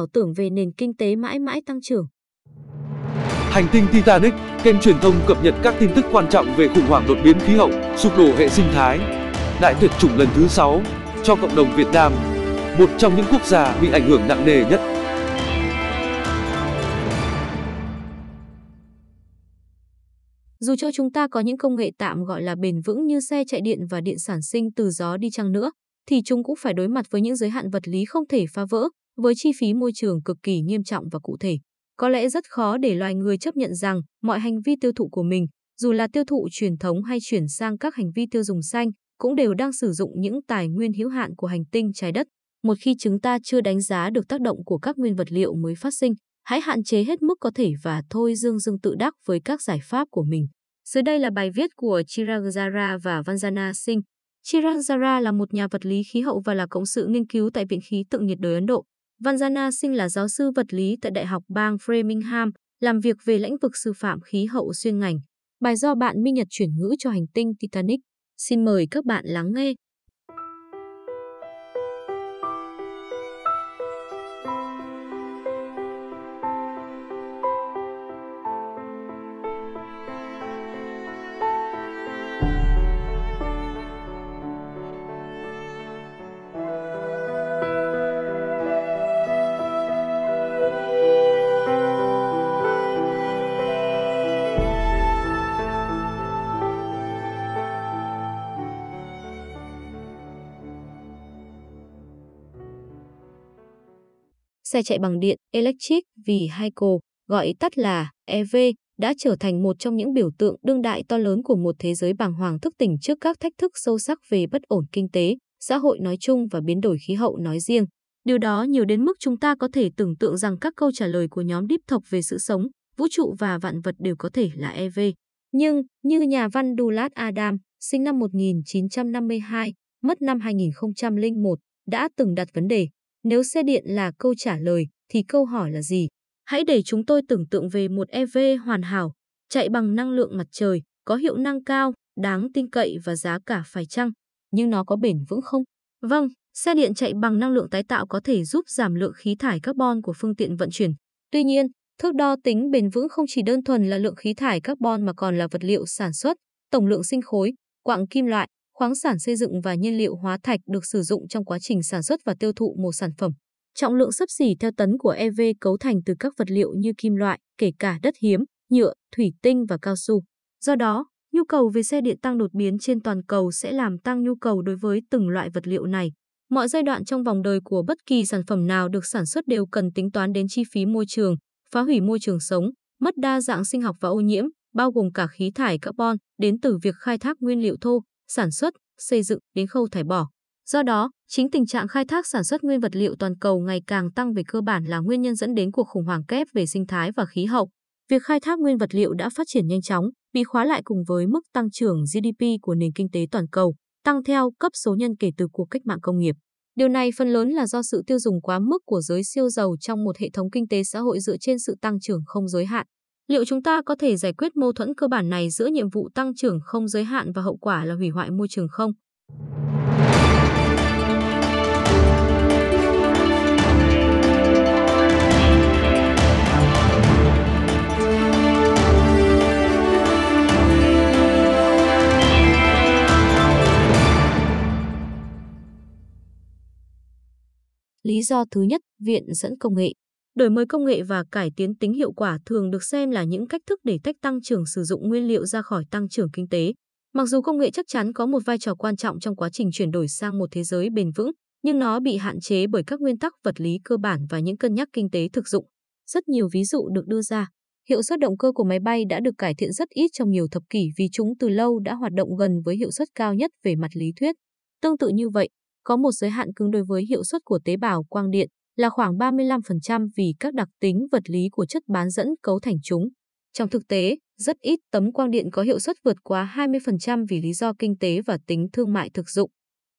ảo tưởng về nền kinh tế mãi mãi tăng trưởng. Hành tinh Titanic, kênh truyền thông cập nhật các tin tức quan trọng về khủng hoảng đột biến khí hậu, sụp đổ hệ sinh thái. Đại tuyệt chủng lần thứ 6 cho cộng đồng Việt Nam, một trong những quốc gia bị ảnh hưởng nặng nề nhất. Dù cho chúng ta có những công nghệ tạm gọi là bền vững như xe chạy điện và điện sản sinh từ gió đi chăng nữa, thì chúng cũng phải đối mặt với những giới hạn vật lý không thể phá vỡ, với chi phí môi trường cực kỳ nghiêm trọng và cụ thể. Có lẽ rất khó để loài người chấp nhận rằng mọi hành vi tiêu thụ của mình, dù là tiêu thụ truyền thống hay chuyển sang các hành vi tiêu dùng xanh, cũng đều đang sử dụng những tài nguyên hữu hạn của hành tinh trái đất. Một khi chúng ta chưa đánh giá được tác động của các nguyên vật liệu mới phát sinh, hãy hạn chế hết mức có thể và thôi dương dương tự đắc với các giải pháp của mình. Dưới đây là bài viết của Chirag Zara và Vanjana Singh. Chirag Zara là một nhà vật lý khí hậu và là cộng sự nghiên cứu tại Viện khí tượng nhiệt đới Ấn Độ. Vanjana Singh là giáo sư vật lý tại Đại học bang Framingham, làm việc về lĩnh vực sư phạm khí hậu xuyên ngành. Bài do bạn Minh Nhật chuyển ngữ cho hành tinh Titanic. Xin mời các bạn lắng nghe. Xe chạy bằng điện Electric Vehicle, gọi tắt là EV, đã trở thành một trong những biểu tượng đương đại to lớn của một thế giới bàng hoàng thức tỉnh trước các thách thức sâu sắc về bất ổn kinh tế, xã hội nói chung và biến đổi khí hậu nói riêng. Điều đó nhiều đến mức chúng ta có thể tưởng tượng rằng các câu trả lời của nhóm Deep Thọc về sự sống, vũ trụ và vạn vật đều có thể là EV. Nhưng, như nhà văn Douglas Adam, sinh năm 1952, mất năm 2001, đã từng đặt vấn đề, nếu xe điện là câu trả lời, thì câu hỏi là gì? Hãy để chúng tôi tưởng tượng về một EV hoàn hảo, chạy bằng năng lượng mặt trời, có hiệu năng cao, đáng tin cậy và giá cả phải chăng? Nhưng nó có bền vững không? Vâng, xe điện chạy bằng năng lượng tái tạo có thể giúp giảm lượng khí thải carbon của phương tiện vận chuyển. Tuy nhiên, thước đo tính bền vững không chỉ đơn thuần là lượng khí thải carbon mà còn là vật liệu sản xuất, tổng lượng sinh khối, quặng kim loại, khoáng sản xây dựng và nhiên liệu hóa thạch được sử dụng trong quá trình sản xuất và tiêu thụ một sản phẩm. Trọng lượng sấp xỉ theo tấn của EV cấu thành từ các vật liệu như kim loại, kể cả đất hiếm, nhựa, thủy tinh và cao su. Do đó, nhu cầu về xe điện tăng đột biến trên toàn cầu sẽ làm tăng nhu cầu đối với từng loại vật liệu này. Mọi giai đoạn trong vòng đời của bất kỳ sản phẩm nào được sản xuất đều cần tính toán đến chi phí môi trường, phá hủy môi trường sống, mất đa dạng sinh học và ô nhiễm, bao gồm cả khí thải carbon đến từ việc khai thác nguyên liệu thô, sản xuất, xây dựng đến khâu thải bỏ. Do đó, chính tình trạng khai thác sản xuất nguyên vật liệu toàn cầu ngày càng tăng về cơ bản là nguyên nhân dẫn đến cuộc khủng hoảng kép về sinh thái và khí hậu. Việc khai thác nguyên vật liệu đã phát triển nhanh chóng, bị khóa lại cùng với mức tăng trưởng GDP của nền kinh tế toàn cầu, tăng theo cấp số nhân kể từ cuộc cách mạng công nghiệp. Điều này phần lớn là do sự tiêu dùng quá mức của giới siêu giàu trong một hệ thống kinh tế xã hội dựa trên sự tăng trưởng không giới hạn. Liệu chúng ta có thể giải quyết mâu thuẫn cơ bản này giữa nhiệm vụ tăng trưởng không giới hạn và hậu quả là hủy hoại môi trường không? Lý do thứ nhất, Viện dẫn công nghệ. Đổi mới công nghệ và cải tiến tính hiệu quả thường được xem là những cách thức để tách tăng trưởng sử dụng nguyên liệu ra khỏi tăng trưởng kinh tế. Mặc dù công nghệ chắc chắn có một vai trò quan trọng trong quá trình chuyển đổi sang một thế giới bền vững, nhưng nó bị hạn chế bởi các nguyên tắc vật lý cơ bản và những cân nhắc kinh tế thực dụng. Rất nhiều ví dụ được đưa ra. Hiệu suất động cơ của máy bay đã được cải thiện rất ít trong nhiều thập kỷ vì chúng từ lâu đã hoạt động gần với hiệu suất cao nhất về mặt lý thuyết. Tương tự như vậy, có một giới hạn cứng đối với hiệu suất của tế bào quang điện, là khoảng 35% vì các đặc tính vật lý của chất bán dẫn cấu thành chúng. Trong thực tế, rất ít tấm quang điện có hiệu suất vượt quá 20% vì lý do kinh tế và tính thương mại thực dụng.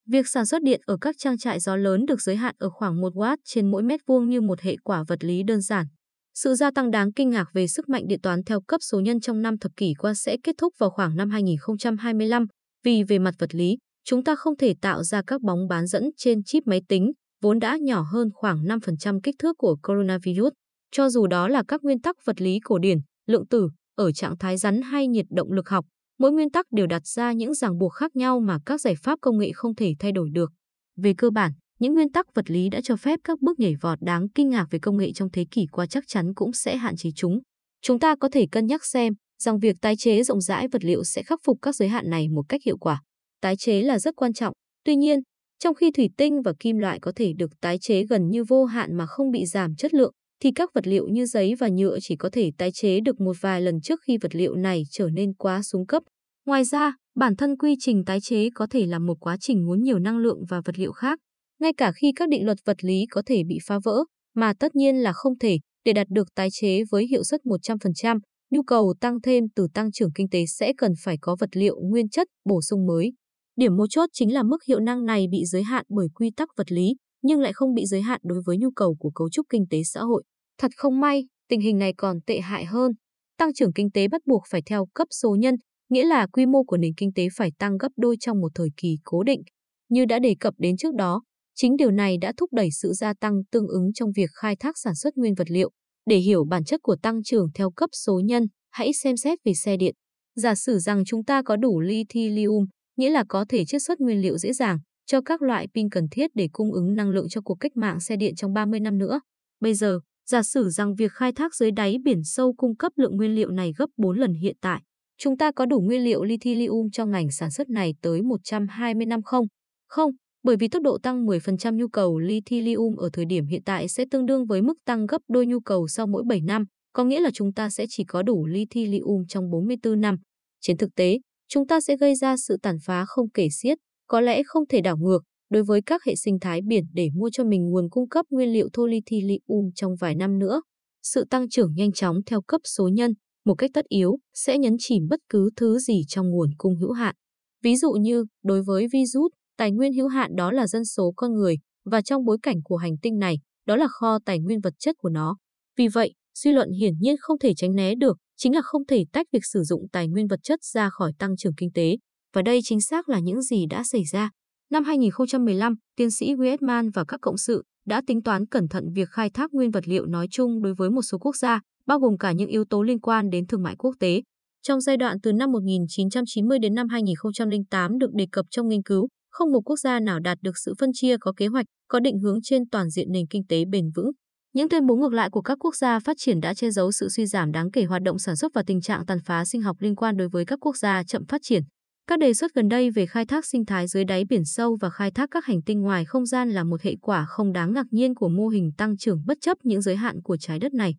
Việc sản xuất điện ở các trang trại gió lớn được giới hạn ở khoảng 1 W trên mỗi mét vuông như một hệ quả vật lý đơn giản. Sự gia tăng đáng kinh ngạc về sức mạnh điện toán theo cấp số nhân trong năm thập kỷ qua sẽ kết thúc vào khoảng năm 2025, vì về mặt vật lý, chúng ta không thể tạo ra các bóng bán dẫn trên chip máy tính, vốn đã nhỏ hơn khoảng 5% kích thước của coronavirus. Cho dù đó là các nguyên tắc vật lý cổ điển, lượng tử, ở trạng thái rắn hay nhiệt động lực học, mỗi nguyên tắc đều đặt ra những ràng buộc khác nhau mà các giải pháp công nghệ không thể thay đổi được. Về cơ bản, những nguyên tắc vật lý đã cho phép các bước nhảy vọt đáng kinh ngạc về công nghệ trong thế kỷ qua chắc chắn cũng sẽ hạn chế chúng. Chúng ta có thể cân nhắc xem rằng việc tái chế rộng rãi vật liệu sẽ khắc phục các giới hạn này một cách hiệu quả. Tái chế là rất quan trọng. Tuy nhiên, trong khi thủy tinh và kim loại có thể được tái chế gần như vô hạn mà không bị giảm chất lượng, thì các vật liệu như giấy và nhựa chỉ có thể tái chế được một vài lần trước khi vật liệu này trở nên quá xuống cấp. Ngoài ra, bản thân quy trình tái chế có thể là một quá trình muốn nhiều năng lượng và vật liệu khác, ngay cả khi các định luật vật lý có thể bị phá vỡ, mà tất nhiên là không thể, để đạt được tái chế với hiệu suất 100%, nhu cầu tăng thêm từ tăng trưởng kinh tế sẽ cần phải có vật liệu nguyên chất bổ sung mới. Điểm mấu chốt chính là mức hiệu năng này bị giới hạn bởi quy tắc vật lý, nhưng lại không bị giới hạn đối với nhu cầu của cấu trúc kinh tế xã hội. Thật không may, tình hình này còn tệ hại hơn. Tăng trưởng kinh tế bắt buộc phải theo cấp số nhân, nghĩa là quy mô của nền kinh tế phải tăng gấp đôi trong một thời kỳ cố định. Như đã đề cập đến trước đó, chính điều này đã thúc đẩy sự gia tăng tương ứng trong việc khai thác sản xuất nguyên vật liệu. Để hiểu bản chất của tăng trưởng theo cấp số nhân, hãy xem xét về xe điện. Giả sử rằng chúng ta có đủ lithium, nghĩa là có thể chiết xuất nguyên liệu dễ dàng cho các loại pin cần thiết để cung ứng năng lượng cho cuộc cách mạng xe điện trong 30 năm nữa. Bây giờ, giả sử rằng việc khai thác dưới đáy biển sâu cung cấp lượng nguyên liệu này gấp 4 lần hiện tại. Chúng ta có đủ nguyên liệu lithium cho ngành sản xuất này tới 120 năm không? Không, bởi vì tốc độ tăng 10% nhu cầu lithium ở thời điểm hiện tại sẽ tương đương với mức tăng gấp đôi nhu cầu sau mỗi 7 năm, có nghĩa là chúng ta sẽ chỉ có đủ lithium trong 44 năm. Trên thực tế, chúng ta sẽ gây ra sự tàn phá không kể xiết, có lẽ không thể đảo ngược đối với các hệ sinh thái biển để mua cho mình nguồn cung cấp nguyên liệu thô lithium trong vài năm nữa. Sự tăng trưởng nhanh chóng theo cấp số nhân, một cách tất yếu, sẽ nhấn chìm bất cứ thứ gì trong nguồn cung hữu hạn. Ví dụ như, đối với virus, tài nguyên hữu hạn đó là dân số con người, và trong bối cảnh của hành tinh này, đó là kho tài nguyên vật chất của nó. Vì vậy, suy luận hiển nhiên không thể tránh né được, chính là không thể tách việc sử dụng tài nguyên vật chất ra khỏi tăng trưởng kinh tế. Và đây chính xác là những gì đã xảy ra. Năm 2015, tiến sĩ Weidman và các cộng sự đã tính toán cẩn thận việc khai thác nguyên vật liệu nói chung đối với một số quốc gia, bao gồm cả những yếu tố liên quan đến thương mại quốc tế. Trong giai đoạn từ năm 1990 đến năm 2008 được đề cập trong nghiên cứu, không một quốc gia nào đạt được sự phân chia có kế hoạch, có định hướng trên toàn diện nền kinh tế bền vững. Những tuyên bố ngược lại của các quốc gia phát triển đã che giấu sự suy giảm đáng kể hoạt động sản xuất và tình trạng tàn phá sinh học liên quan đối với các quốc gia chậm phát triển. Các đề xuất gần đây về khai thác sinh thái dưới đáy biển sâu và khai thác các hành tinh ngoài không gian là một hệ quả không đáng ngạc nhiên của mô hình tăng trưởng bất chấp những giới hạn của trái đất này.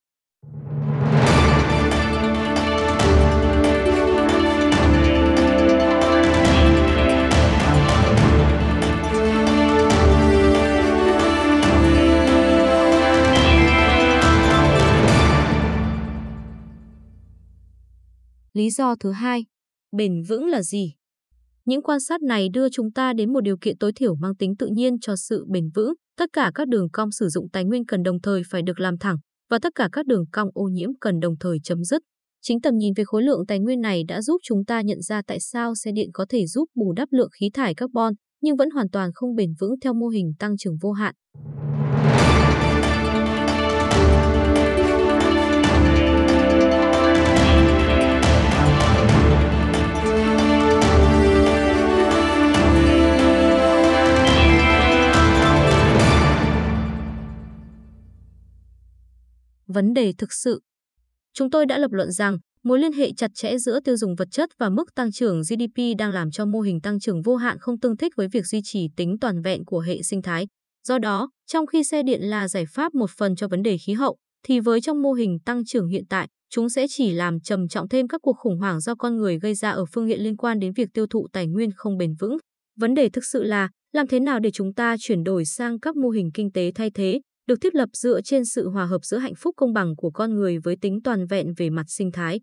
Do thứ hai, bền vững là gì? Những quan sát này đưa chúng ta đến một điều kiện tối thiểu mang tính tự nhiên cho sự bền vững. Tất cả các đường cong sử dụng tài nguyên cần đồng thời phải được làm thẳng và tất cả các đường cong ô nhiễm cần đồng thời chấm dứt. Chính tầm nhìn về khối lượng tài nguyên này đã giúp chúng ta nhận ra tại sao xe điện có thể giúp bù đắp lượng khí thải carbon nhưng vẫn hoàn toàn không bền vững theo mô hình tăng trưởng vô hạn. Vấn đề thực sự. Chúng tôi đã lập luận rằng mối liên hệ chặt chẽ giữa tiêu dùng vật chất và mức tăng trưởng GDP đang làm cho mô hình tăng trưởng vô hạn không tương thích với việc duy trì tính toàn vẹn của hệ sinh thái. Do đó, trong khi xe điện là giải pháp một phần cho vấn đề khí hậu, thì với trong mô hình tăng trưởng hiện tại, chúng sẽ chỉ làm trầm trọng thêm các cuộc khủng hoảng do con người gây ra ở phương diện liên quan đến việc tiêu thụ tài nguyên không bền vững. Vấn đề thực sự là làm thế nào để chúng ta chuyển đổi sang các mô hình kinh tế thay thế được thiết lập dựa trên sự hòa hợp giữa hạnh phúc công bằng của con người với tính toàn vẹn về mặt sinh thái.